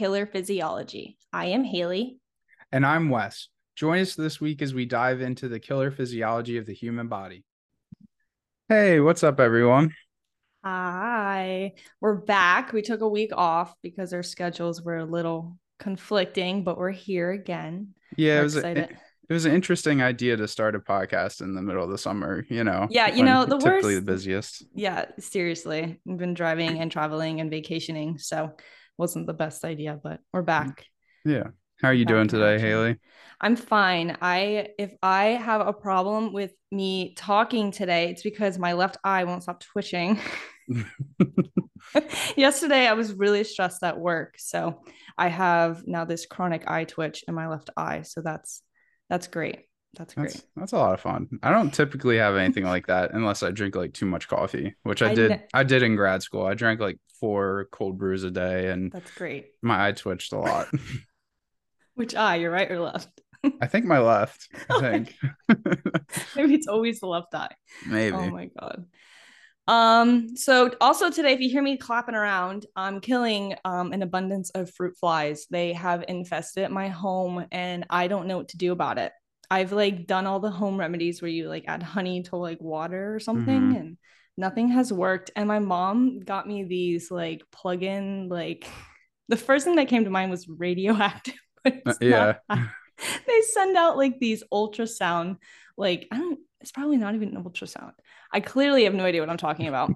This is Killer Physiology. I am Haley. And I'm Wes. Join us this week as we dive into the killer physiology of the human body. Hey, what's up, everyone? Hi. We're back. We took a week off because our schedules were a little conflicting, but we're here again. Yeah, We're it was, a, it, it was an interesting idea to start a podcast in the middle of the summer, you know. Yeah, you know, the typically worst- the busiest. Yeah, seriously. We've been driving and traveling and vacationing, so wasn't the best idea, but we're mm. back. Yeah. How are you Back doing today, action. Haley? I'm fine. I if I have a problem with me talking today, it's because my left eye won't stop twitching. Yesterday I was really stressed at work, so I have now this chronic eye twitch in my left eye. So that's that's great. That's great. That's that's a lot of fun. I don't typically have anything like that unless I drink like too much coffee, which I, I did. I did in grad school. I drank like four cold brews a day, and That's great. my eye twitched a lot. Which eye, your right or left? I think my left. I Oh think Maybe it's always the left eye. maybe. Oh my god. Um, so also today, if you hear me clapping around, I'm killing um an abundance of fruit flies. They have infested my home and I don't know what to do about it. I've like done all the home remedies where you like add honey to like water or something Mhm. and nothing has worked. And my mom got me these like plug-in like the first thing that came to mind was radioactive. Uh, yeah. not. they send out like these ultrasound like I don't it's probably not even an ultrasound. I clearly have no idea what I'm talking about.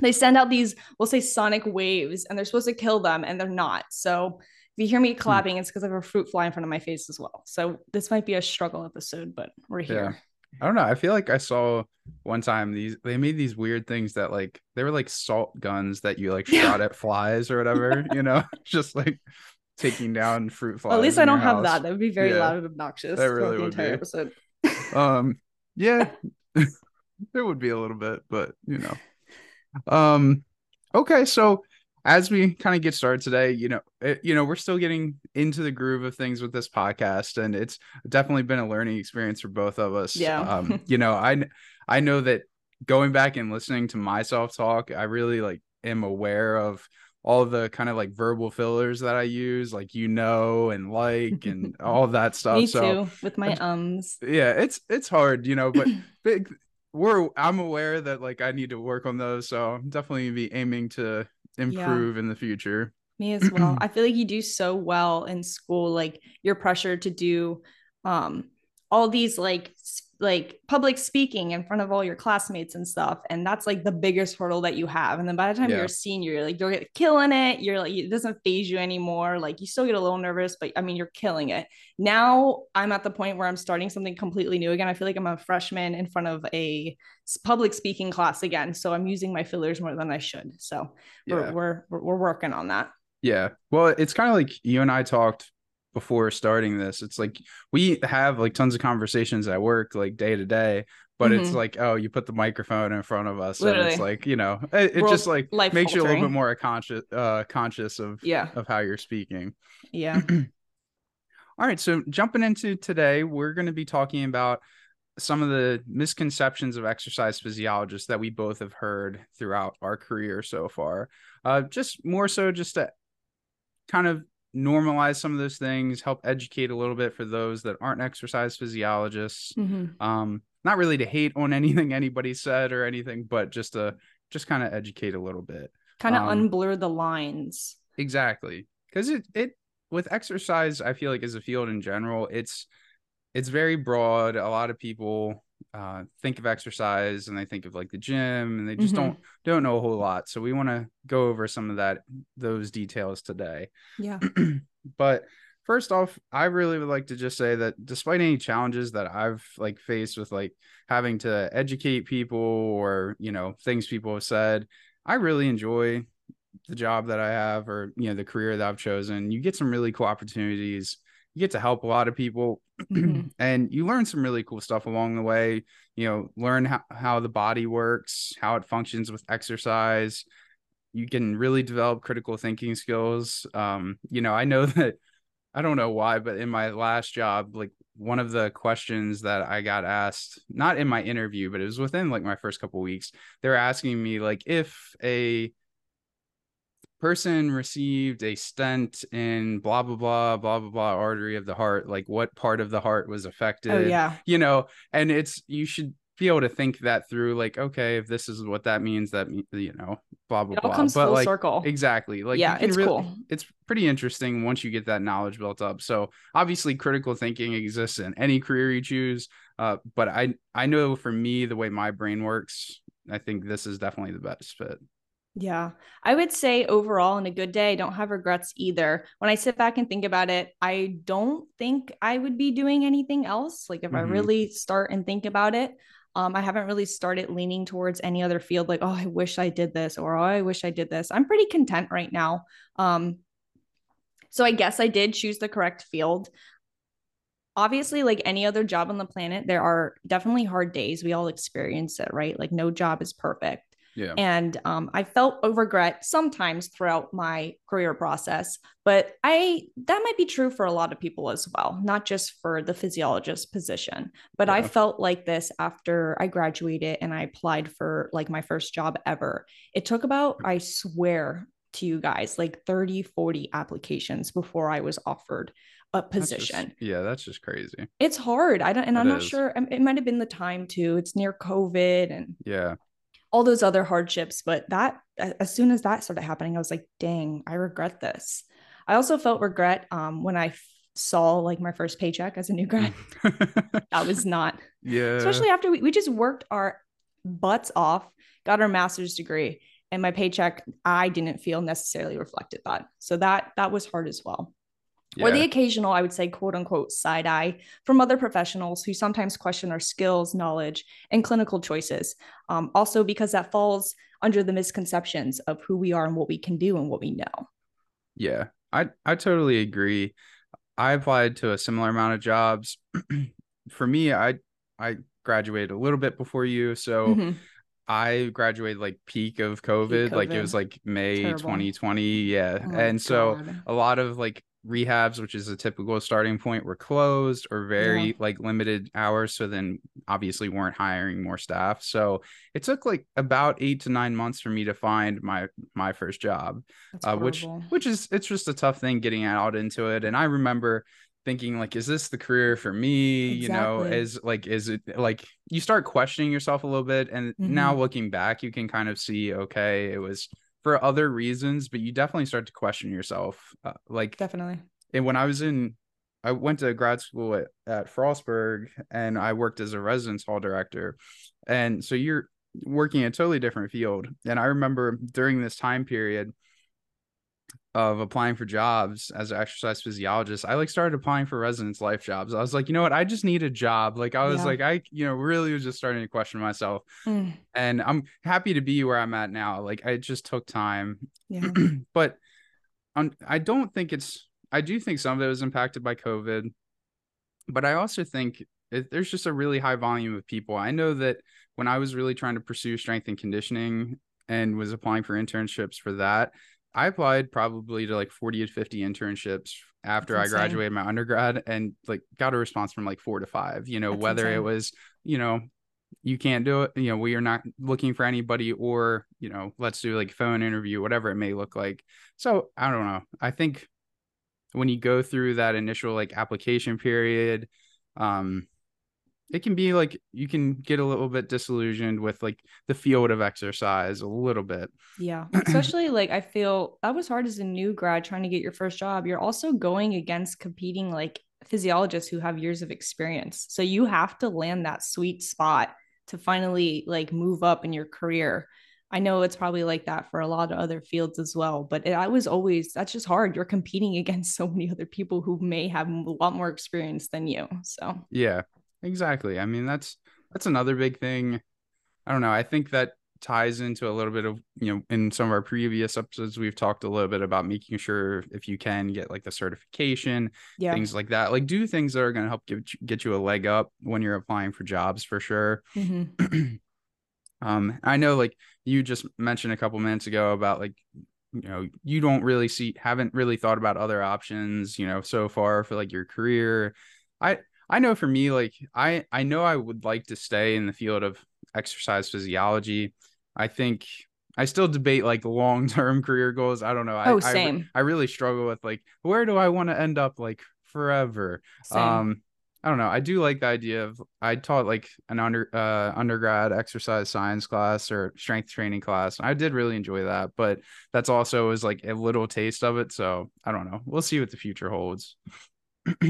they send out these, we'll say sonic waves, and they're supposed to kill them, and they're not. So if you hear Hmm. me clapping, it's because I have a fruit fly in front of my face as well. So this might be a struggle episode, but we're here. Yeah. I don't know. I feel like I saw one time these they made these weird things that like they were like salt guns that you like shot at flies or whatever, you know, just like taking down fruit flies. Well, at least I don't have that. That would be very Yeah. loud and obnoxious That throughout really the would entire be. episode. Um yeah. it would be a little bit, but you know. Um okay, so as we kind of get started today, you know, it, you know, we're still getting into the groove of things with this podcast and it's definitely been a learning experience for both of us. Yeah. Um you know, I I know that going back and listening to myself talk, I really like am aware of all the kind of like verbal fillers that I use, like you know and like and all that stuff. Me so too, with my ums. yeah it's it's hard you know but big we're i'm aware that like i need to work on those so i'm definitely be aiming to improve in the future Me as well. I feel like you do so well in school. Like you're pressured to do um all these like like public speaking in front of all your classmates and stuff. And that's like the biggest hurdle that you have. And then by the time Yeah. you're a senior, you're like you're killing it. You're like it doesn't faze you anymore. Like you still get a little nervous, but I mean you're killing it. Now I'm at the point where I'm starting something completely new again. I feel like I'm a freshman in front of a public speaking class again. So I'm using my fillers more than I should. So yeah we're we're, we're working on that. yeah well it's kind of like you and i talked before starting this it's like we have like tons of conversations at work like day to day but it's Mhm. like oh you put the microphone in front of us and it's like you know it, it just like makes you a little bit more conscious uh conscious of Yeah. of how you're speaking Yeah. All right, so jumping into today, we're going to be talking about some of the misconceptions of exercise physiologists that we both have heard throughout our career so far. Uh, just more so, just to kind of normalize some of those things, help educate a little bit for those that aren't exercise physiologists. Mhm. Um, not really to hate on anything anybody said or anything, but just to just kind of educate a little bit. Kind of Um, unblur the lines. Exactly. Because it it with exercise, I feel like as a field in general, it's it's very broad. A lot of people uh think of exercise and they think of like the gym and they just Mhm. don't don't know a whole lot. So we want to go over some of that those details today. Yeah. but first off, I really would like to just say that despite any challenges that I've like faced with like having to educate people or, you know, things people have said, I really enjoy the job that I have or, you know, the career that I've chosen. You get some really cool opportunities. You get to help a lot of people Mhm. and you learn some really cool stuff along the way. You know, learn how, how the body works, how it functions with exercise. You can really develop critical thinking skills. Um, you know, I know that I don't know why, but in my last job, like one of the questions that I got asked, not in my interview, but it was within like my first couple weeks, they were asking me like if a person received a stent in blah blah blah blah blah blah artery of the heart like what part of the heart was affected oh yeah. you know? And it's you should be able to think that through like okay if this is what that means that you know blah blah it all blah. comes but full like circle. exactly. Like yeah it's really, cool. it's pretty interesting once you get that knowledge built up. So obviously critical thinking exists in any career you choose uh, but i i know for me the way my brain works i think this is definitely the best fit yeah. I would say overall, in a good day, I don't have regrets either. When I sit back and think about it, I don't think I would be doing anything else. Like if mm-hmm. I really start and think about it, um, I haven't really started leaning towards any other field like, oh, I wish I did this or oh, I wish I did this. I'm pretty content right now. Um, so I guess I did choose the correct field. Obviously, like any other job on the planet, there are definitely hard days. We all experience it, right? Like no job is perfect. Yeah. And um, I felt a regret sometimes throughout my career process, but I that might be true for a lot of people as well, not just for the physiologist position. But yeah. I felt like this after I graduated and I applied for like my first job ever. It took about, I swear to you guys, like 30, 40 applications before I was offered a position. That's just, yeah, that's just crazy. It's hard. I don't, and it I'm not sure. It might have been the time too. It's near COVID, and yeah, all those other hardships. But that, as soon as that started happening, I was like, dang, I regret this. I also felt regret um, when I f- saw like my first paycheck as a new grad. that was not, yeah. Especially after we, we just worked our butts off, got our master's degree, and my paycheck, I didn't feel necessarily reflected that. So that that was hard as well yeah. or the occasional, I would say, quote unquote, side eye from other professionals who sometimes question our skills, knowledge, and clinical choices. Um, also, because that falls under the misconceptions of who we are and what we can do and what we know. Yeah, I, I totally agree. I applied to a similar amount of jobs. For me, I I graduated a little bit before you, so mm-hmm. I graduated like peak of COVID, peak COVID. like it was like May Terrible. 2020. Yeah. Oh and so God. a lot of like rehabs, which is a typical starting point, were closed or very yeah. like limited hours. So then obviously weren't hiring more staff. So it took like about eight to nine months for me to find my my first job. Uh, which which is it's just a tough thing getting out into it. And I remember thinking like is this the career for me exactly. you know is like is it like you start questioning yourself a little bit and mm-hmm. now looking back you can kind of see okay it was for other reasons, but you definitely start to question yourself. Uh, like definitely. And when I was in, I went to grad school at, at Frostburg and I worked as a residence hall director. And so you're working a totally different field. And I remember during this time period, of applying for jobs as an exercise physiologist, I like started applying for residence life jobs. I was like, you know what? I just need a job. Like I was yeah. like, I, you know, really was just starting to question myself. Mm. And I'm happy to be where I'm at now. Like I just took time. Yeah. but um, I don't think it's, I do think some of it was impacted by COVID. But I also think it, there's just a really high volume of people. I know that when I was really trying to pursue strength and conditioning and was applying for internships for that, I applied probably to like 40 to 50 internships after I graduated my undergrad and like got a response from like four to five, you know, That's whether insane. it was, you know, you can't do it, you know, we are not looking for anybody or, you know, let's do like phone interview, whatever it may look like. So I don't know. I think when you go through that initial like application period, um, it can be like you can get a little bit disillusioned with like the field of exercise a little bit. Yeah. Especially like I feel that was hard as a new grad trying to get your first job. You're also going against competing like physiologists who have years of experience. So you have to land that sweet spot to finally like move up in your career. I know it's probably like that for a lot of other fields as well, but it, I was always that's just hard. You're competing against so many other people who may have a lot more experience than you. So, yeah, Exactly. I mean, that's that's another big thing. I don't know. I think that ties into a little bit of you know in some of our previous episodes we've talked a little bit about making sure if you can get like the certification yeah. things like that like do things that are going to help give, get you a leg up when you're applying for jobs for sure mm-hmm. um i know like you just mentioned a couple minutes ago about like you know you don't really see haven't really thought about other options you know so far for like your career i I know for me, like I I know I would like to stay in the field of exercise physiology. I think I still debate like long term career goals. I don't know. Oh, I, same. I, I really struggle with like where do I want to end up like forever. Same. Um, I don't know. I do like the idea of I taught like an under uh undergrad exercise science class or strength training class. I did really enjoy that, but that's also is like a little taste of it. So I don't know. We'll see what the future holds.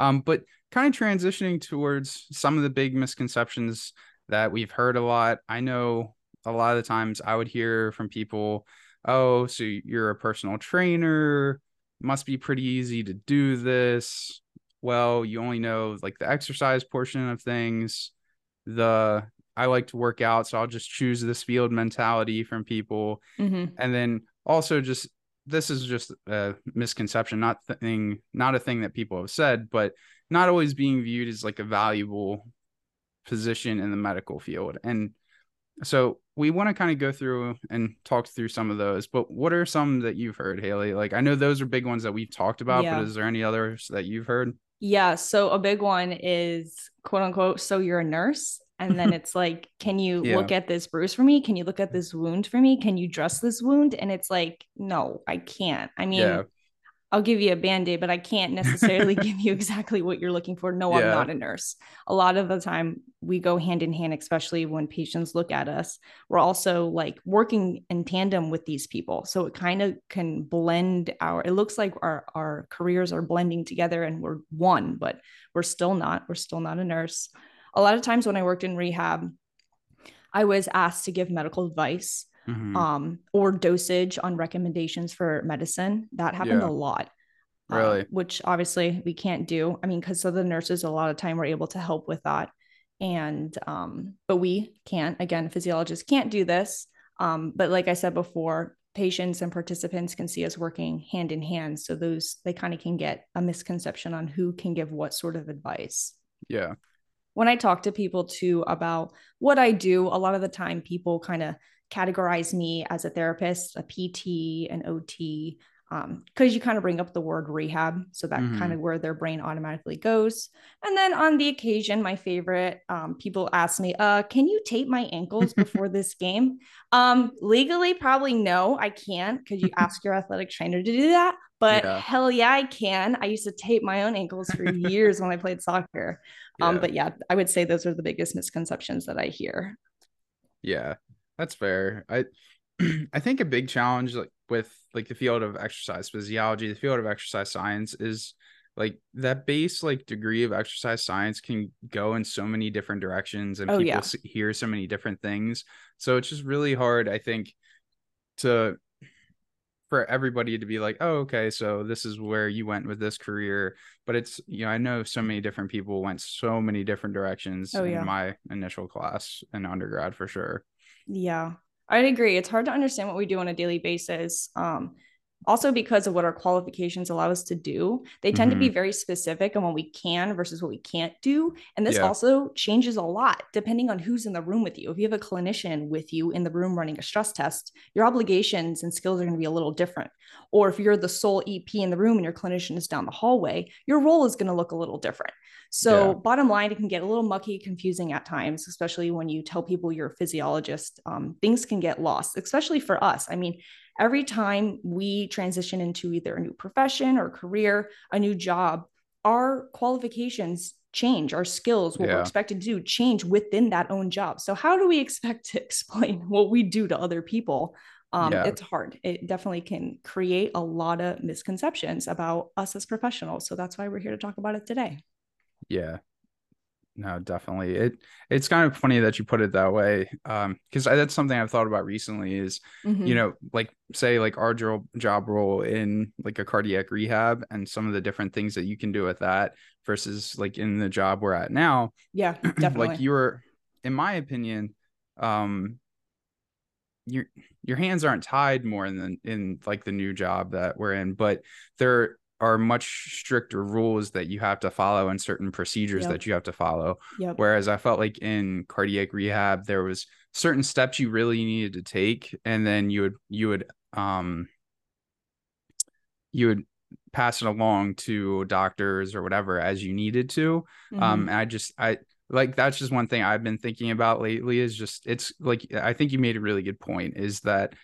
um, but kind of transitioning towards some of the big misconceptions that we've heard a lot. I know a lot of the times I would hear from people, oh, so you're a personal trainer, must be pretty easy to do this. Well, you only know like the exercise portion of things. The I like to work out, so I'll just choose this field mentality from people. Mhm. And then also just this is just a misconception, not thing, not a thing that people have said, but not always being viewed as like a valuable position in the medical field. And so we want to kind of go through and talk through some of those. But what are some that you've heard, Haley? Like I know those are big ones that we've talked about, Yeah. but is there any others that you've heard? Yeah. So a big one is quote unquote, so you're a nurse. And then it's like, can you Yeah. look at this bruise for me? Can you look at this wound for me? Can you dress this wound? And it's like, no, I can't. I mean, Yeah. I'll give you a band-aid, but I can't necessarily give you exactly what you're looking for. No, I'm not a nurse. A lot of the time we go hand in hand, especially when patients look at us. We're also like working in tandem with these people. So it kind of can blend our, it looks like our our careers are blending together and we're one, but we're still not. We're still not a nurse. A lot of times when I worked in rehab, I was asked to give medical advice Mhm. um, or dosage on recommendations for medicine. That happened Yeah. a lot. uh, Really? which obviously we can't do. I mean, because so the nurses a lot of time were able to help with that. And um, but we can't, again, physiologists can't do this. Um, but like I said before, patients and participants can see us working hand in hand. So those they kind of can get a misconception on who can give what sort of advice Yeah. When I talk to people too about what I do, a lot of the time people kind of categorize me as a therapist, a PT, an OT, because you kind of bring up the word rehab. So that Mhm. kind of where their brain automatically goes. And then on the occasion, my favorite, um, people ask me, uh, can you tape my ankles before this game? Um, legally, probably no, I can't. Could you ask your athletic trainer to do that? But Yeah. hell yeah, I can. I used to tape my own ankles for years when I played soccer. Um, Yeah. but yeah, I would say those are the biggest misconceptions that I hear. Yeah, that's fair. I I think a big challenge like with like the field of exercise physiology, the field of exercise science is like that base like degree of exercise science can go in so many different directions and Oh, people yeah. hear so many different things. So it's just really hard I think to for everybody to be like, "Oh, okay, so this is where you went with this career." But it's, you know, I know so many different people went so many different directions Oh, in yeah. my initial class in undergrad for sure. Yeah, I'd agree. It's hard to understand what we do on a daily basis. Um, also because of what our qualifications allow us to do, they tend to be very specific on what we can versus what we can't do. And this Yeah. also changes a lot depending on who's in the room with you. If you have a clinician with you in the room running a stress test, your obligations and skills are going to be a little different. Or if you're the sole EP in the room and your clinician is down the hallway, your role is going to look a little different. So, Yeah. bottom line, it can get a little mucky, confusing at times, especially when you tell people you're a physiologist. Um, things can get lost, especially for us. I mean, every time we transition into either a new profession or career, a new job, our qualifications change, our skills, what we're expected to do change within that own job. So, how do we expect to explain what we do to other people? Um, Yeah. It's hard. It definitely can create a lot of misconceptions about us as professionals. So, that's why we're here to talk about it today. Yeah. No, definitely. It it's kind of funny that you put it that way. Um, because that's something I've thought about recently is, Mhm. you know, like say like our job job role in like a cardiac rehab and some of the different things that you can do with that versus like in the job we're at now. yeah, definitely. like you're in my opinion, um your your hands aren't tied more in the in like the new job that we're in, but there are much stricter rules that you have to follow and certain procedures Yep. that you have to follow. Yep. Whereas I felt like in cardiac rehab, there was certain steps you really needed to take, and then you would you would um you would pass it along to doctors or whatever as you needed to. Um, and I just I like that's just one thing I've been thinking about lately is just it's like I think you made a really good point is that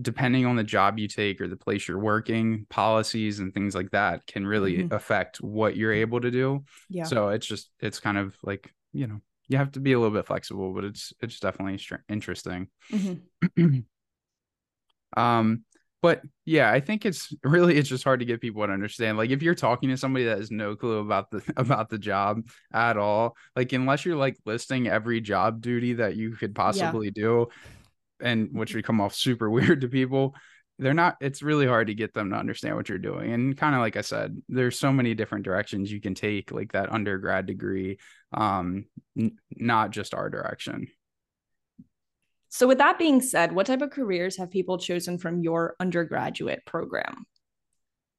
depending on the job you take or the place you're working, policies and things like that can really mm-hmm. affect what you're able to do. Yeah. So it's just it's kind of like, you know, you have to be a little bit flexible, but it's it's definitely interesting. Mm-hmm. um but yeah i think it's really it's just hard to get people to understand like if you're talking to somebody that has no clue about the about the job at all like unless you're like listing every job duty that you could possibly yeah. do and which would come off super weird to people they're not it's really hard to get them to understand what you're doing. And kind of like i said there's so many different directions you can take like that undergrad degree um n- not just our direction. So with that being said what type of careers have people chosen from your undergraduate program?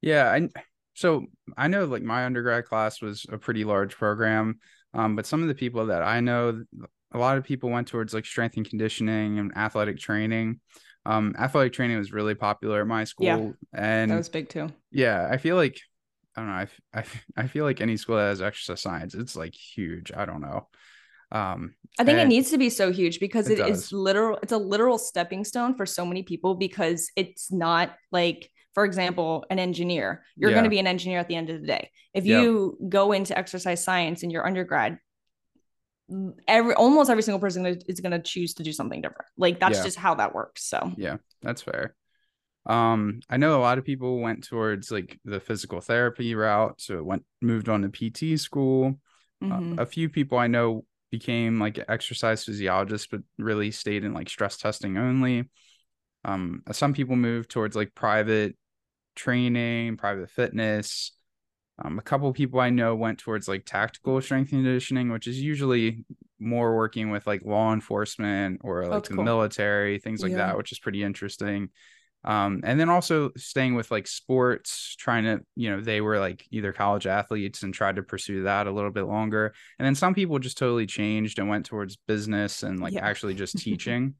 Yeah i so i know like my undergrad class was a pretty large program um, but some of the people that i know a lot of people went towards like strength and conditioning and athletic training. Um, athletic training was really popular at my school, yeah, and that was big too. Yeah, I feel like I don't know. I, I, I feel like any school that has exercise science, it's like huge. I don't know. Um, I think it needs to be so huge because it, it is literal. It's a literal stepping stone for so many people because it's not like, for example, an engineer. You're yeah. going to be an engineer at the end of the day. If you go into exercise science in your undergrad, every almost every single person is going to choose to do something different. Like that's yeah. just how that works. So yeah, that's fair. Um, I know a lot of people went towards like the physical therapy route, so it went moved on to PT school. Uh, mm-hmm. Uh, a few people I know became like exercise physiologists, but really stayed in like stress testing only. Um, some people moved towards like private training, private fitness. Um, a couple people I know went towards like tactical strength and conditioning, which is usually more working with like law enforcement or like That's the cool. military, things like yeah. that, which is pretty interesting. Um, and then also staying with like sports, trying to, you know, they were like either college athletes and tried to pursue that a little bit longer. And then some people just totally changed and went towards business and like yeah. actually just teaching.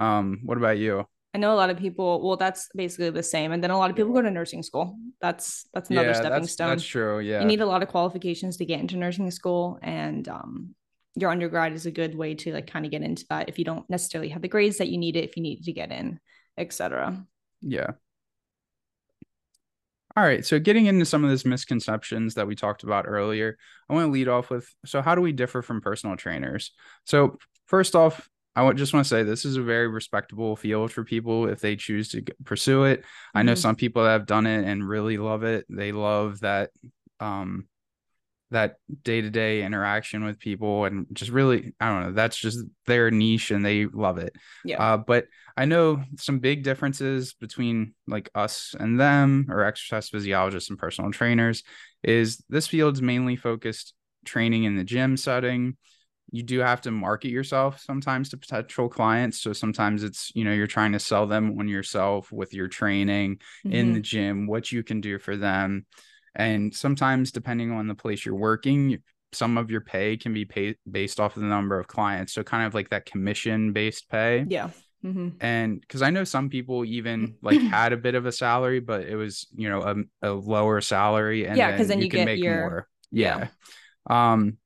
um, what about you? I know a lot of people. Well, that's basically the same, and then a lot of people go to nursing school. That's that's another yeah, stepping that's, stone. That's true. Yeah, you need a lot of qualifications to get into nursing school, and um, your undergrad is a good way to like kind of get into that if you don't necessarily have the grades that you need it if you need to get in, etc. Yeah. All right, so getting into some of these misconceptions that we talked about earlier, I want to lead off with so how do we differ from personal trainers? So first off, I just want to say this is a very respectable field for people if they choose to pursue it. Mm-hmm. I know mm-hmm. some people that have done it and really love it. They love that um that day-to-day interaction with people and just really I don't know, that's just their niche and they love it. Yeah. Uh, but I know some big differences between like us and them or exercise physiologists and personal trainers is this field's mainly focused training in the gym setting you do have to market yourself sometimes to potential clients. So sometimes it's, you know, you're trying to sell them on yourself with your training mm-hmm. in the gym, what you can do for them. And sometimes, depending on the place you're working, some of your pay can be paid based off of the number of clients. So kind of like that commission based pay. Yeah. Mm-hmm. And because I know some people even like had a bit of a salary, but it was, you know, a, a lower salary. And yeah, because then, then, you, you can make your... more. Yeah. yeah. Um,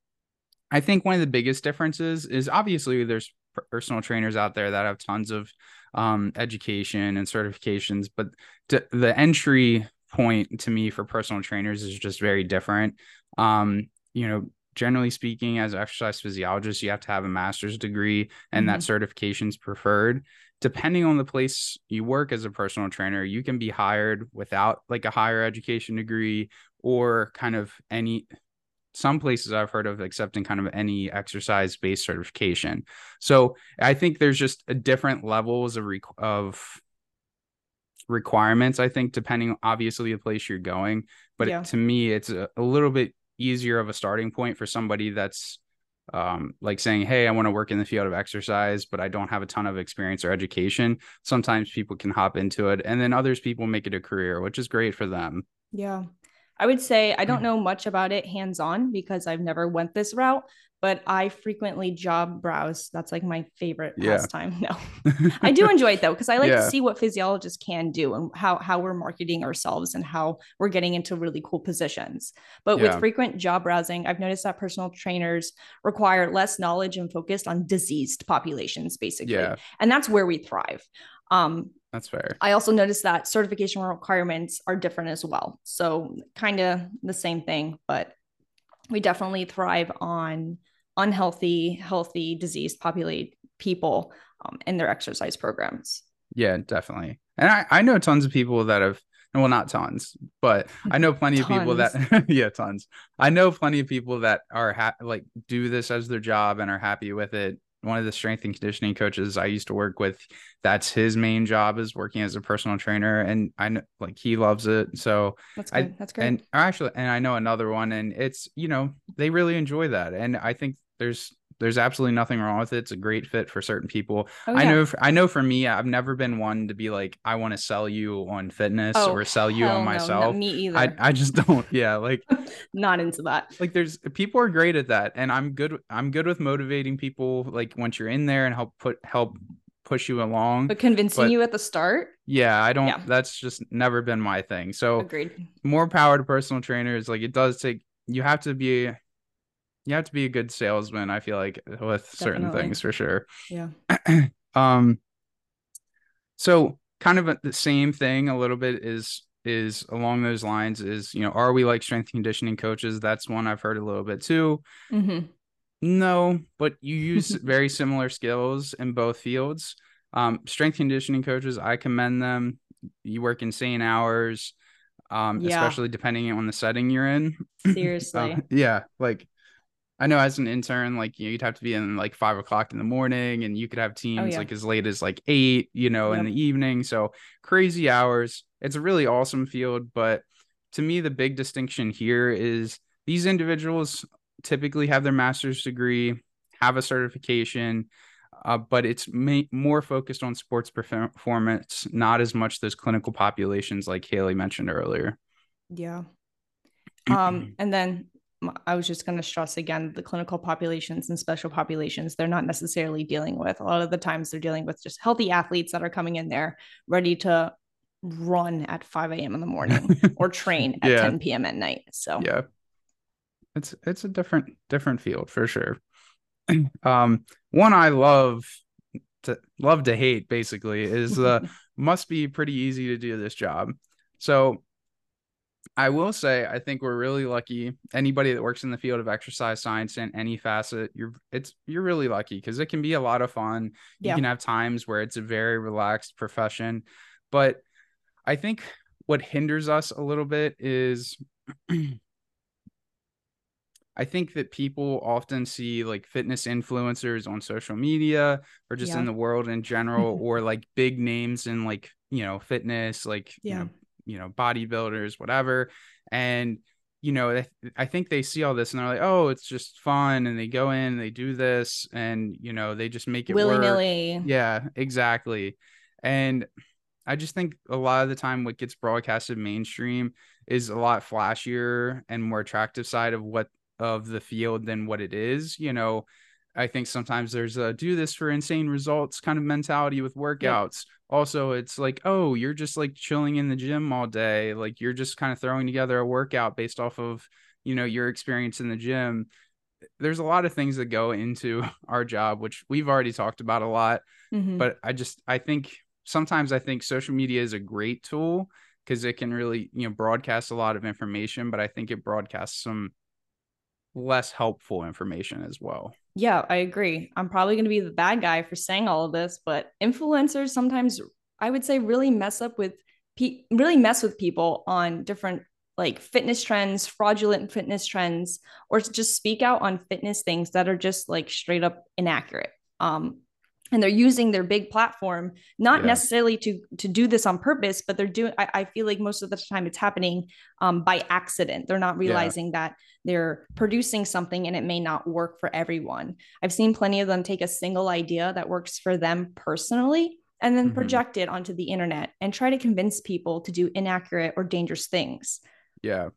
I think one of the biggest differences is obviously there's personal trainers out there that have tons of um, education and certifications, but the entry point to me for personal trainers is just very different. Um, you know, generally speaking, as an exercise physiologist, you have to have a master's degree, and mm-hmm. that certification is preferred. Depending on the place you work as a personal trainer, you can be hired without like a higher education degree or kind of any some places I've heard of accepting kind of any exercise based certification. So I think there's just a different levels of re- of requirements. I think depending obviously the place you're going, but yeah. to me it's a, a, little bit easier of a starting point for somebody that's um, like saying, "Hey, I want to work in the field of exercise, but I don't have a ton of experience or education." Sometimes people can hop into it, and then others people make it a career, which is great for them. Yeah. I would say I don't mm. know much about it hands on because I've never went this route, but I frequently job browse. That's like my favorite Yeah. pastime. No, I do enjoy it though because I like Yeah. to see what physiologists can do and how how we're marketing ourselves and how we're getting into really cool positions. But Yeah. with frequent job browsing, I've noticed that personal trainers require less knowledge and focused on diseased populations, basically, Yeah, and that's where we thrive. Um, that's fair. I also noticed that certification requirements are different as well. So kind of the same thing, but we definitely thrive on unhealthy, healthy, diseased populate people um, in their exercise programs. Yeah, definitely. And I, I know tons of people that have well not tons, but I know plenty of people that yeah, tons. I know plenty of people that are ha- like do this as their job and are happy with it. One of the strength and conditioning coaches I used to work with, that's his main job is working as a personal trainer and I know like he loves it. So That's I- good. That's great. and actually and I know another one and it's you know they really enjoy that and I think there's there's absolutely nothing wrong with it. It's a great fit for certain people. oh, I know. For, I know. For me, I've never been one to be like, I want to sell you on fitness Oh, or sell you on no, myself. me either. I, I just don't. Yeah, like not into that. like there's people are great at that, and I'm good. I'm good with motivating people. Like once you're in there and help put help push you along. But convincing But- you at the start, Yeah, I don't. Yeah. That's just never been my thing. So agreed. more power to personal trainers. Like it does take. You have to be. You have to be a good salesman. I feel like with certain things for sure. Yeah. um so kind of the same thing a little bit is is along those lines is you know are we like strength conditioning coaches that's one i've heard a little bit too hmm no but you use very similar skills in both fields um strength conditioning coaches i commend them you work insane hours um Yeah. especially depending on the setting you're in Seriously. uh, yeah, like I know as an intern, like you'd have to be in like five o'clock in the morning, and you could have teams Oh, yeah. like as late as like eight, you know, in the evening. So crazy hours. It's a really awesome field, but to me, the big distinction here is these individuals typically have their master's degree, have a certification, uh, but it's ma- more focused on sports performance, not as much those clinical populations like Haley mentioned earlier. Yeah. Um, and then I was just going to stress again the clinical populations and special populations, they're not necessarily dealing with. A lot of the times they're dealing with just healthy athletes that are coming in there ready to run at 5 a.m. in the morning or train at Yeah. 10 p.m. at night. So, yeah it's it's a different different field for sure um one i love to love to hate basically is uh must be pretty easy to do this job so i will say i think we're really lucky anybody that works in the field of exercise science in any facet you're it's you're really lucky because it can be a lot of fun you can have times where it's a very relaxed profession but i think what hinders us a little bit is I think that people often see like fitness influencers on social media or just Yeah. in the world in general, or like big names in like, you know, fitness, like, Yeah. you know, you know, bodybuilders, whatever. And, you know, I, I think they see all this and they're like, oh, it's just fun. And they go in, and they do this, and, you know, they just make it willy work. nilly. Yeah, exactly. And I just think a lot of the time what gets broadcasted mainstream is a lot flashier and more attractive side of what of the field than what it is. You know, I think sometimes there's a do this for insane results kind of mentality with workouts. Also, it's like, oh, you're just like chilling in the gym all day. Like you're just kind of throwing together a workout based off of, you know, your experience in the gym. There's a lot of things that go into our job, which we've already talked about a lot Mhm. but I just I think sometimes I think social media is a great tool because it can really you know broadcast a lot of information, but I think it broadcasts some less helpful information as well. Yeah, I agree. I'm probably going to be the bad guy for saying all of this, but influencers sometimes I would say really mess up with pe- really mess with people on different like fitness trends, fraudulent fitness trends, or just speak out on fitness things that are just like straight up inaccurate. Um, and they're using their big platform not Yeah. necessarily to to do this on purpose, but they're doing. I, I feel like most of the time it's happening um, by accident. They're not realizing that they're producing something and it may not work for everyone. I've seen plenty of them take a single idea that works for them personally and then Mhm. project it onto the internet and try to convince people to do inaccurate or dangerous things. Yeah.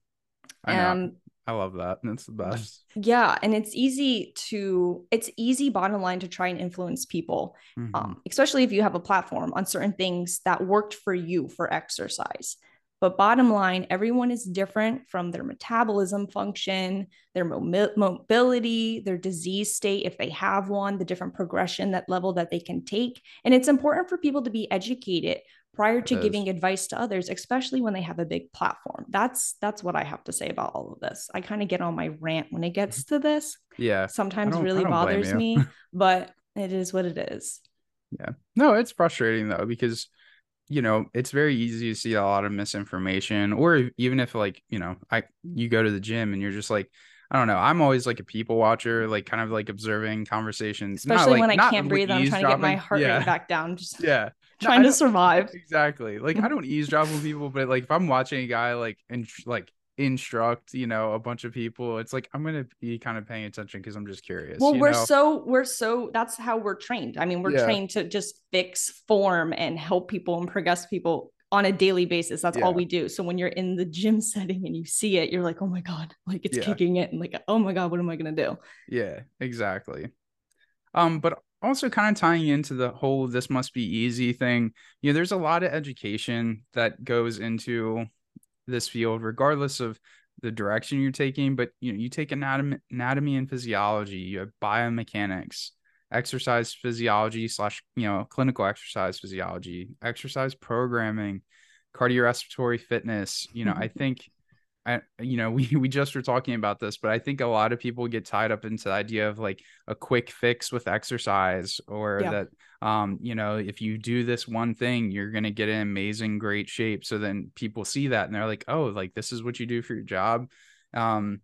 Um, I love that. That's the best. Yeah. And it's easy to, it's easy, bottom line, to try and influence people, Mhm. um, especially if you have a platform on certain things that worked for you for exercise. But bottom line, everyone is different from their metabolism function, their mobility, their disease state, if they have one, the different progression, that level that they can take. And it's important for people to be educated prior to giving advice to others, especially when they have a big platform. That's that's what I have to say about all of this. I kind of get on my rant when it gets to this. yeah. Sometimes really bothers me, but it is what it is. Yeah no, it's frustrating though because you know it's very easy to see a lot of misinformation, or even if like you know I you go to the gym and you're just like I don't know. I'm always like a people watcher, like kind of like observing conversations, Not, Especially like- when I not, can't breathe I'm trying to get my heart yeah. rate back down, just Yeah, trying I to survive. exactly. Like I don't eavesdrop on people, but like if I'm watching a guy like and like instruct, you know, a bunch of people, it's like I'm gonna be kind of paying attention because I'm just curious. Well, we're know? so we're so that's how we're trained. I mean, we're Yeah. trained to just fix form and help people and progress people on a daily basis. That's all we do. So when you're in the gym setting and you see it, you're like, oh my God, like it's Yeah. kicking it. And like, oh my God, what am I gonna do? Yeah, exactly. Um, but also kind of tying into the whole this must be easy thing, you know, there's a lot of education that goes into this field, regardless of the direction you're taking. But you know, you take anatomy, anatomy and physiology, you have biomechanics, exercise physiology slash you know clinical exercise physiology, exercise programming, cardiorespiratory fitness. You know, mm-hmm. I think I you know we we just were talking about this, but I think a lot of people get tied up into the idea of like a quick fix with exercise or Yeah. that um you know if you do this one thing you're going to get in amazing great shape so then people see that and they're like oh like this is what you do for your job um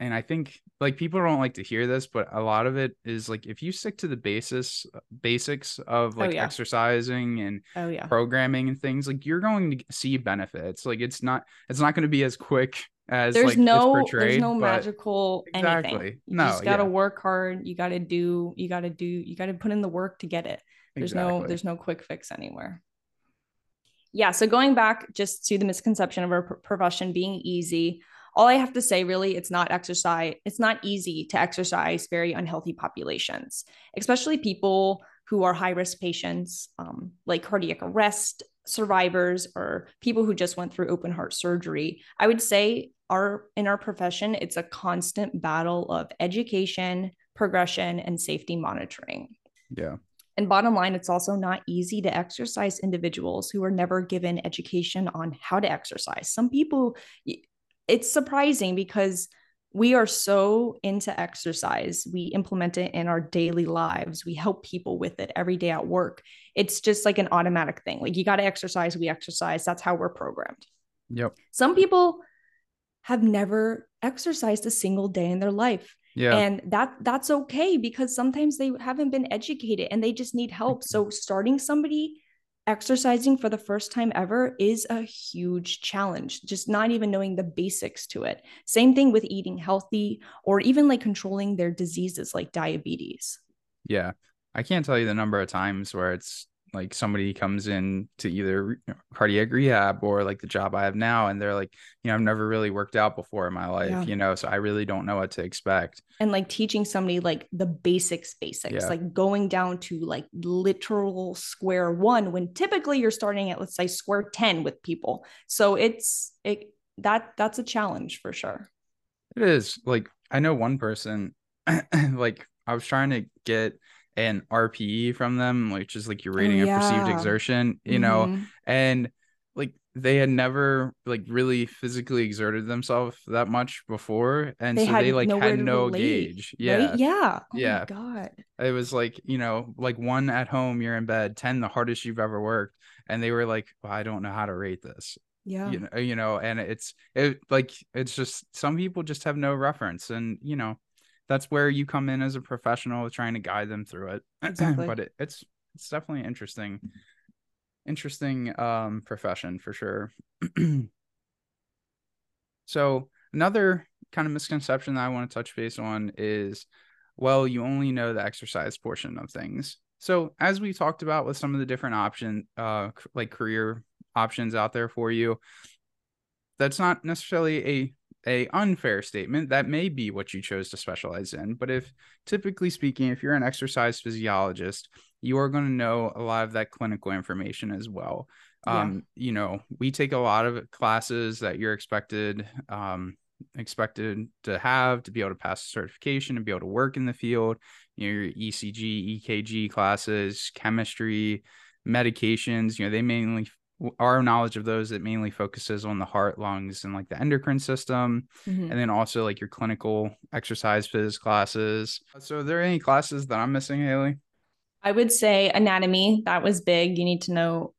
and I think like people don't like to hear this, but a lot of it is like if you stick to the basis basics of oh, like yeah. exercising and Oh yeah. programming and things like you're going to see benefits like it's not it's not going to be as quick as There's like no it's portrayed there's no magical Exactly. anything. You No, just gotta yeah. work hard. You gotta do, you gotta do, you gotta put in the work to get it. There's no there's no quick fix anywhere. Yeah, so going back just to the misconception of our profession being easy, all I have to say really it's not exercise, it's not easy to exercise very unhealthy populations, especially people who are high risk patients um, like cardiac arrest survivors or people who just went through open heart surgery. I would say our in our profession it's a constant battle of education, progression and safety monitoring. yeah And bottom line, it's also not easy to exercise individuals who are never given education on how to exercise. Some people, it's surprising because we are so into exercise. We implement it in our daily lives. We help people with it every day at work. It's just like an automatic thing. Like you got to exercise, we exercise. That's how we're programmed. yep Some people have never exercised a single day in their life yeah and that that's okay because sometimes they haven't been educated and they just need help so starting somebody exercising for the first time ever is a huge challenge just not even knowing the basics to it. Same thing with eating healthy or even like controlling their diseases like diabetes. Yeah. I can't tell you the number of times where it's like somebody comes in to either you know, cardiac rehab or like the job i have now and they're like you know i've never really worked out before in my life Yeah. you know so i really don't know what to expect and like teaching somebody like the basics basics Yeah. like going down to like literal square one when typically you're starting at let's say square 10 with people so it's it that that's a challenge for sure It is like I know one person, like I was trying to get an RPE from them, which is like your rating of perceived Oh, exertion, you know, Mhm. and like they had never like really physically exerted themselves that much before, and they so they like had no relate, gauge. Yeah, right? yeah oh Yeah. my god it was like you know like one at home, you're in bed, ten the hardest you've ever worked, and they were like, well, I don't know how to rate this yeah you know you know and it's it like it's just some people just have no reference and you know that's where you come in as a professional trying to guide them through it. Exactly. but it, it's it's definitely interesting interesting um profession for sure. So another kind of misconception that i want to touch base on is well you only know the exercise portion of things. So as we talked about with some of the different option uh like career options out there for you that's not necessarily a a unfair statement. That may be what you chose to specialize in but if typically speaking if you're an exercise physiologist you are going to know a lot of that clinical information as well. Yeah. um you know we take a lot of classes that you're expected um expected to have to be able to pass certification and be able to work in the field. You know your ecg ekg classes chemistry medications you know they mainly our knowledge of those it mainly focuses on the heart lungs and like the endocrine system mm-hmm. and then also like your clinical exercise phys classes so are there any classes that i'm missing haley i would say anatomy that was big you need to know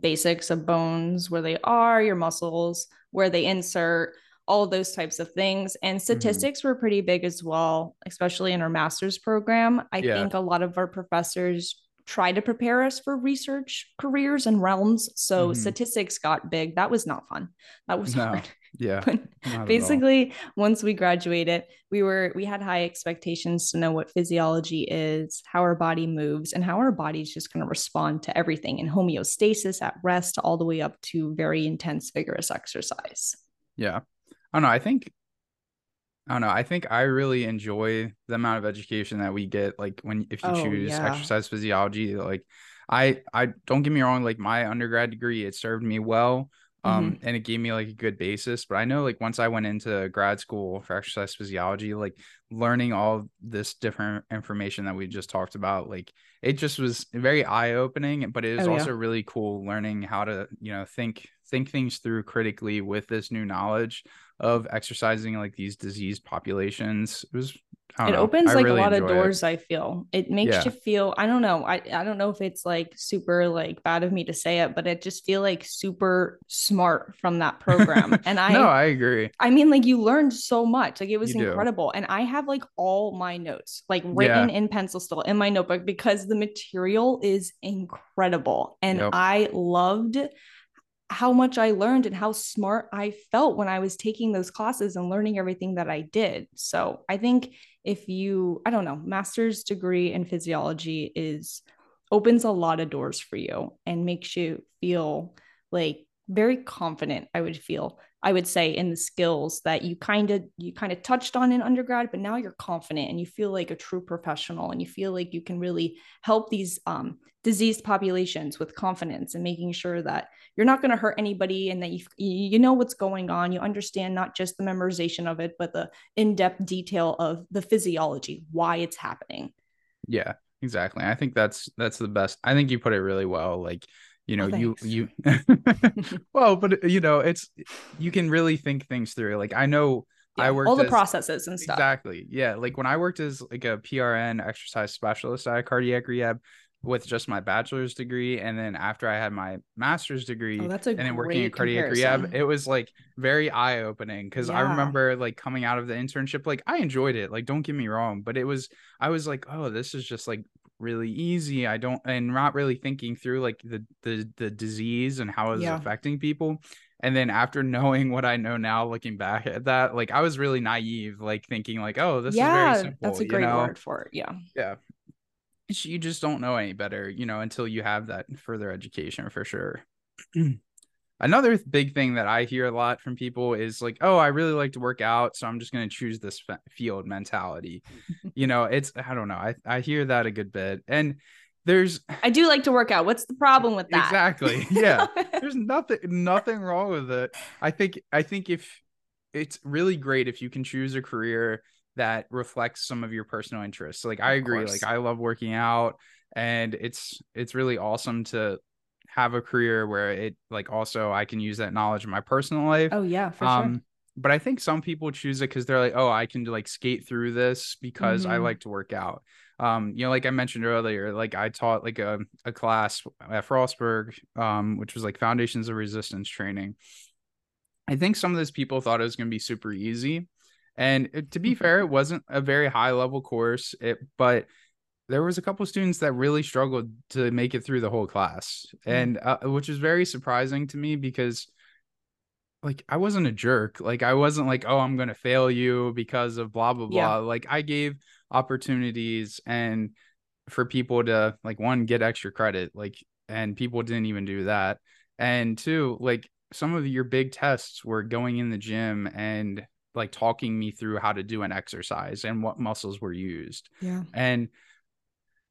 basics of bones where they are your muscles where they insert all those types of things and mm-hmm. statistics mm-hmm. were pretty big as well especially in our master's program i yeah. think a lot of our professors try to prepare us for research careers and realms. So mm-hmm. statistics got big. That was not fun. That was no. hard. Yeah. basically, once we graduated, we were we had high expectations to know what physiology is, how our body moves, and how our body's just going to respond to everything in homeostasis at rest, all the way up to very intense, vigorous exercise. Yeah. I don't know. I think I don't know. I think I really enjoy the amount of education that we get. Like when if you oh, choose yeah. exercise physiology, like I I don't get me wrong, like my undergrad degree, it served me well. Um, mm-hmm. and it gave me like a good basis. But I know like once I went into grad school for exercise physiology, like learning all this different information that we just talked about, like it just was very eye opening. But it was oh, also yeah. really cool learning how to, you know, think think things through critically with this new knowledge of exercising like these diseased populations. It was it know. opens I like really a lot of doors it. i feel it makes yeah. you feel i don't know I, I don't know if it's like super like bad of me to say it but it just feel like super smart from that program and i no i agree i mean like you learned so much like it was you incredible do. and i have like all my notes like written yeah. in pencil still in my notebook because the material is incredible and yep. i loved how much I learned and how smart I felt when I was taking those classes and learning everything that I did. So I think if you, I don't know, master's degree in physiology is opens a lot of doors for you and makes you feel like very confident, I would feel I would say in the skills that you kind of you kind of touched on in undergrad, but now you're confident and you feel like a true professional and you feel like you can really help these um, diseased populations with confidence and making sure that you're not going to hurt anybody and that you you know what's going on. You understand not just the memorization of it, but the in-depth detail of the physiology, why it's happening. Yeah, exactly. I think that's that's the best. I think you put it really well. Like you know oh, you you well but uh, you know it's you can really think things through like i know yeah, i worked all the as, processes and stuff exactly yeah like when i worked as like a prn exercise specialist at cardiac rehab with just my bachelor's degree and then after i had my master's degree oh, that's a and then working in cardiac comparison. rehab it was like very eye-opening because yeah. i remember like coming out of the internship like i enjoyed it like don't get me wrong but it was i was like oh this is just like really easy. I don't and not really thinking through like the the the disease and how it's yeah. affecting people. And then after knowing what I know now, looking back at that, like I was really naive, like thinking like, oh, this yeah, is very simple. That's a great you know? word for it. Yeah. Yeah. You just don't know any better, you know, until you have that further education for sure. Another big thing that I hear a lot from people is like, "Oh, I really like to work out, so I'm just going to choose this field mentality." you know, it's I don't know. I I hear that a good bit. And there's I do like to work out. What's the problem with that? Exactly. Yeah. there's nothing nothing wrong with it. I think I think if it's really great if you can choose a career that reflects some of your personal interests. Like I agree, like I love working out and it's it's really awesome to have a career where it like also I can use that knowledge in my personal life. Oh yeah, for um, sure. But I think some people choose it because they're like, oh, I can like skate through this because mm-hmm. I like to work out. Um, you know, like I mentioned earlier, like I taught like a, a class at Frostburg, um, which was like foundations of resistance training. I think some of those people thought it was going to be super easy. And it, to be fair, it wasn't a very high level course. It, but there was a couple of students that really struggled to make it through the whole class mm. and uh, which is very surprising to me because like i wasn't a jerk like i wasn't like oh i'm gonna fail you because of blah blah blah yeah. like i gave opportunities and for people to like one get extra credit like and people didn't even do that and two like some of your big tests were going in the gym and like talking me through how to do an exercise and what muscles were used. Yeah. And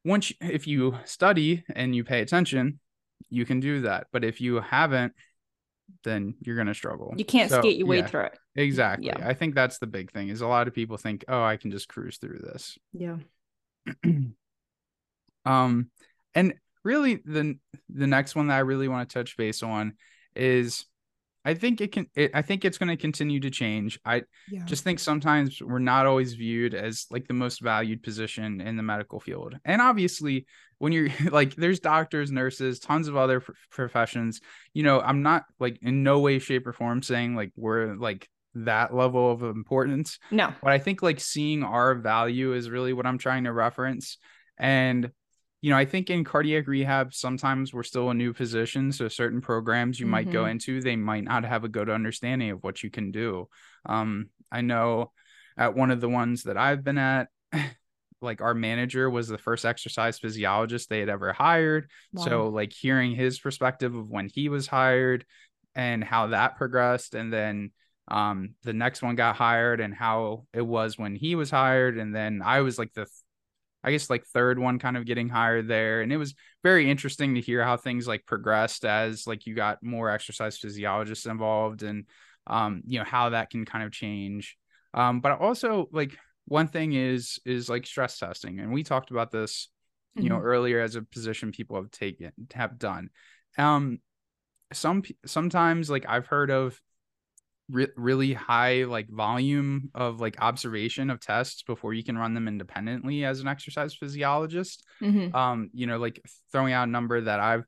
once you, if you study and you pay attention, you can do that. But if you haven't, then you're going to struggle. You can't So, skate your way yeah, through it. Exactly. Yeah. I think that's the big thing is a lot of people think, "Oh, I can just cruise through this." Yeah. um and really the the next one that I really want to touch base on is I think it can it, I think it's going to continue to change. I Yeah. just think sometimes we're not always viewed as like the most valued position in the medical field. And obviously, when you're like there's doctors, nurses, tons of other pr- professions, you know, I'm not like in no way shape or form saying like we're like that level of importance no. but I think like seeing our value is really what I'm trying to reference. And, you know, I think in cardiac rehab, sometimes we're still a new position. So certain programs you might go Mhm. into, they might not have a good understanding of what you can do. Um, I know at one of the ones that I've been at, like our manager was the first exercise physiologist they had ever hired. So like hearing his perspective of when he was hired and how that progressed and then um the next one got hired and how it was when he was hired and then I was like the I guess like third one kind of getting higher there and it was very interesting to hear how things like progressed as like you got more exercise physiologists involved and um you know how that can kind of change um but also like one thing is is like stress testing and we talked about this you know Mhm. earlier as a position people have taken have done um some sometimes like i've heard of re- really high like volume of like observation of tests before you can run them independently as an exercise physiologist Mhm. um you know like throwing out a number that i've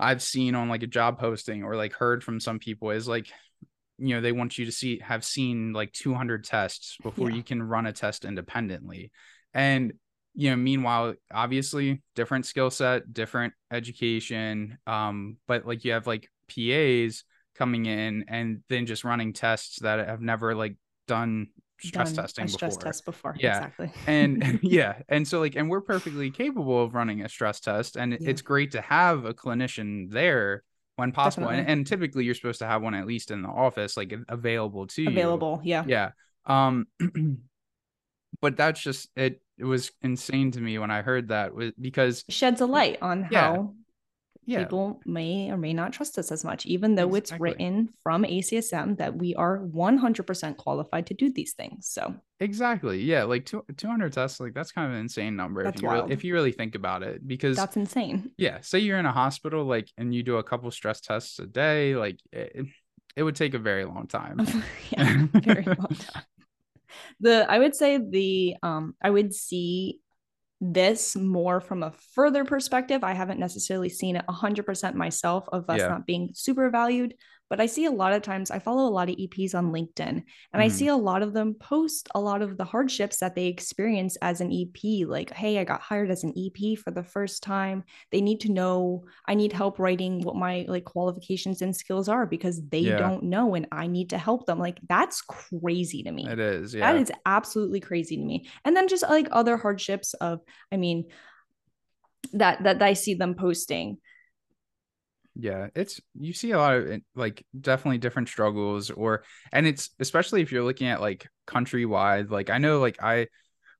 i've seen on like a job posting or like heard from some people is like you know they want you to see have seen like 200 tests before Yeah. you can run a test independently and you know meanwhile obviously different skill set different education um but like you have like pas coming in and then just running tests that have never like done stress Done testing a stress before test before. Yeah. Exactly. and yeah and so like and we're perfectly capable of running a stress test and Yeah. it's great to have a clinician there when possible and, and typically you're supposed to have one at least in the office like available to you Available. Yeah. yeah um but that's just it it was insane to me when i heard that was because Sheds a light on Yeah. how yeah people may or may not trust us as much, even though it's written from ACSM that we are 100% qualified to do these things. So, exactly yeah like two, 200 tests like that's kind of an insane number That's if you really, if you really think about it because that's insane. yeah say you're in a hospital like and you do a couple stress tests a day like it, it would take a very long time yeah, very long time. The I would say the um I would see this more from a further perspective. I haven't necessarily seen it 100% myself of us Yeah. not being super valued, but I see a lot of times I follow a lot of EPs on LinkedIn and I Mhm. see a lot of them post a lot of the hardships that they experience as an EP like hey, I got hired as an EP for the first time. They need to know I need help writing what my like qualifications and skills are because they Yeah. don't know and I need to help them. Like that's crazy to me. it is yeah That is absolutely crazy to me. And then just like other hardships of, I mean, that that I see them posting. Yeah, it's you see a lot of like definitely different struggles or and it's especially if you're looking at like countrywide like I know like I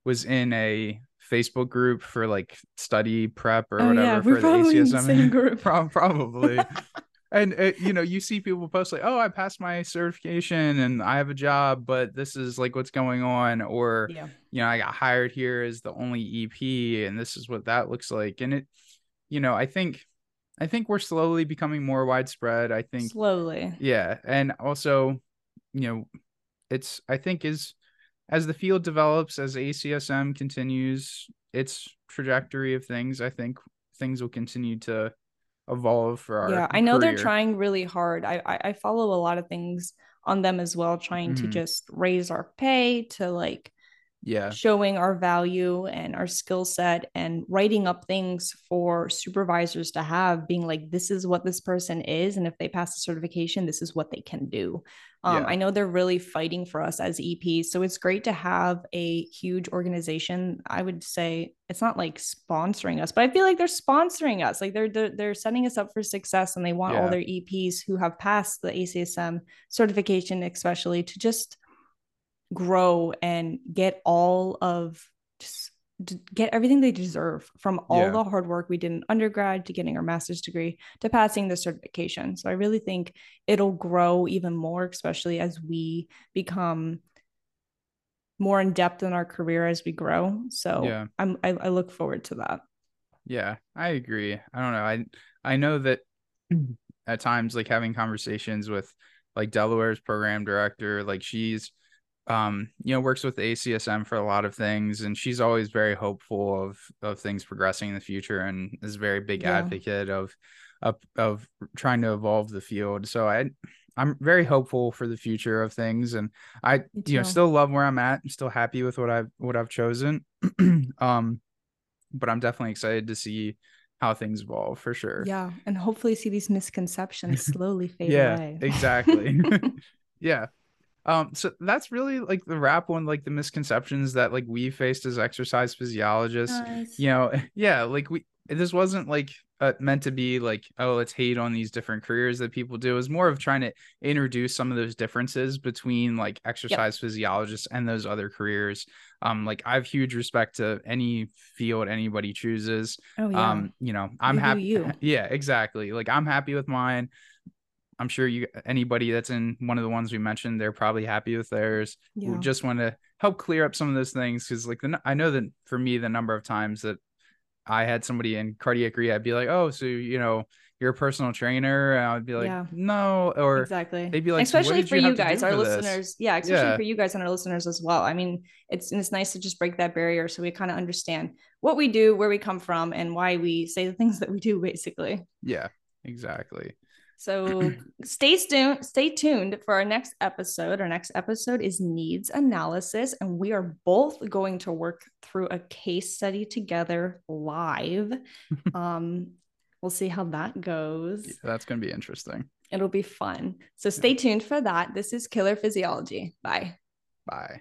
was in a Facebook group for like study prep or Oh, whatever yeah, for we're the probably in the ACSM same group. Probably and uh, you know you see people post like oh I passed my certification and I have a job but this is like what's going on or Yeah. you know I got hired here as the only EP and this is what that looks like and it you know I think I think we're slowly becoming more widespread. I think Slowly. yeah, and also, you know, it's I think is as the field develops, as ACSM continues its trajectory of things, I think things will continue to evolve for our Yeah. I know they're trying really hard. I, I I follow a lot of things on them as well, trying to Mhm. just raise our pay to like Yeah, showing our value and our skill set and writing up things for supervisors to have being like this is what this person is and if they pass the certification this is what they can do. Um, Yeah. i know they're really fighting for us as eps so it's great to have a huge organization. I would say it's not like sponsoring us but i feel like they're sponsoring us. Like they're they're, they're setting us up for success and they want all their eps who have passed the acsm certification especially to just grow and get all of just get everything they deserve from all yeah. the hard work we did in undergrad to getting our master's degree to passing the certification. So I really think it'll grow even more, especially as we become more in depth in our career as we grow. So yeah. I'm I, I look forward to that. Yeah, I agree. I don't know. I I know that at times like having conversations with like Delaware's program director, like she's um you know works with ACSM for a lot of things and she's always very hopeful of of things progressing in the future and is a very big yeah. advocate of of of trying to evolve the field. So I I'm very hopeful for the future of things and I you know still love where I'm at. I'm still happy with what I've what I've chosen. um but I'm definitely excited to see how things evolve for sure. Yeah, and hopefully see these misconceptions slowly fade yeah, away. exactly. yeah. Um, so that's really like the wrap on like the misconceptions that like we faced as exercise physiologists. Nice. You know, yeah, like we this wasn't like uh, meant to be like oh let's hate on these different careers that people do. It was more of trying to introduce some of those differences between like exercise yep. physiologists and those other careers. Um, like I have huge respect to any field anybody chooses. Oh yeah. Um, you know, I'm you happy. You. Yeah, exactly. Like I'm happy with mine. I'm sure you anybody that's in one of the ones we mentioned, they're probably happy with theirs. Yeah. We just want to help clear up some of those things because, like, the I know that for me, the number of times that I had somebody in cardiac rehab be like, "Oh, so you know, you're a personal trainer," and I would be like, yeah. "No," or exactly. They'd be like, especially so for you, you guys, our listeners. This? Yeah, especially yeah. for you guys and our listeners as well. I mean, it's it's nice to just break that barrier so we kind of understand what we do, where we come from, and why we say the things that we do, basically. Yeah, exactly. So stay tuned, stay tuned for our next episode. Our next episode is needs analysis, and we are both going to work through a case study together live. um, we'll see how that goes. Yeah, that's gonna be interesting. It'll be fun. So stay tuned for that. This is Killer Physiology. Bye. Bye.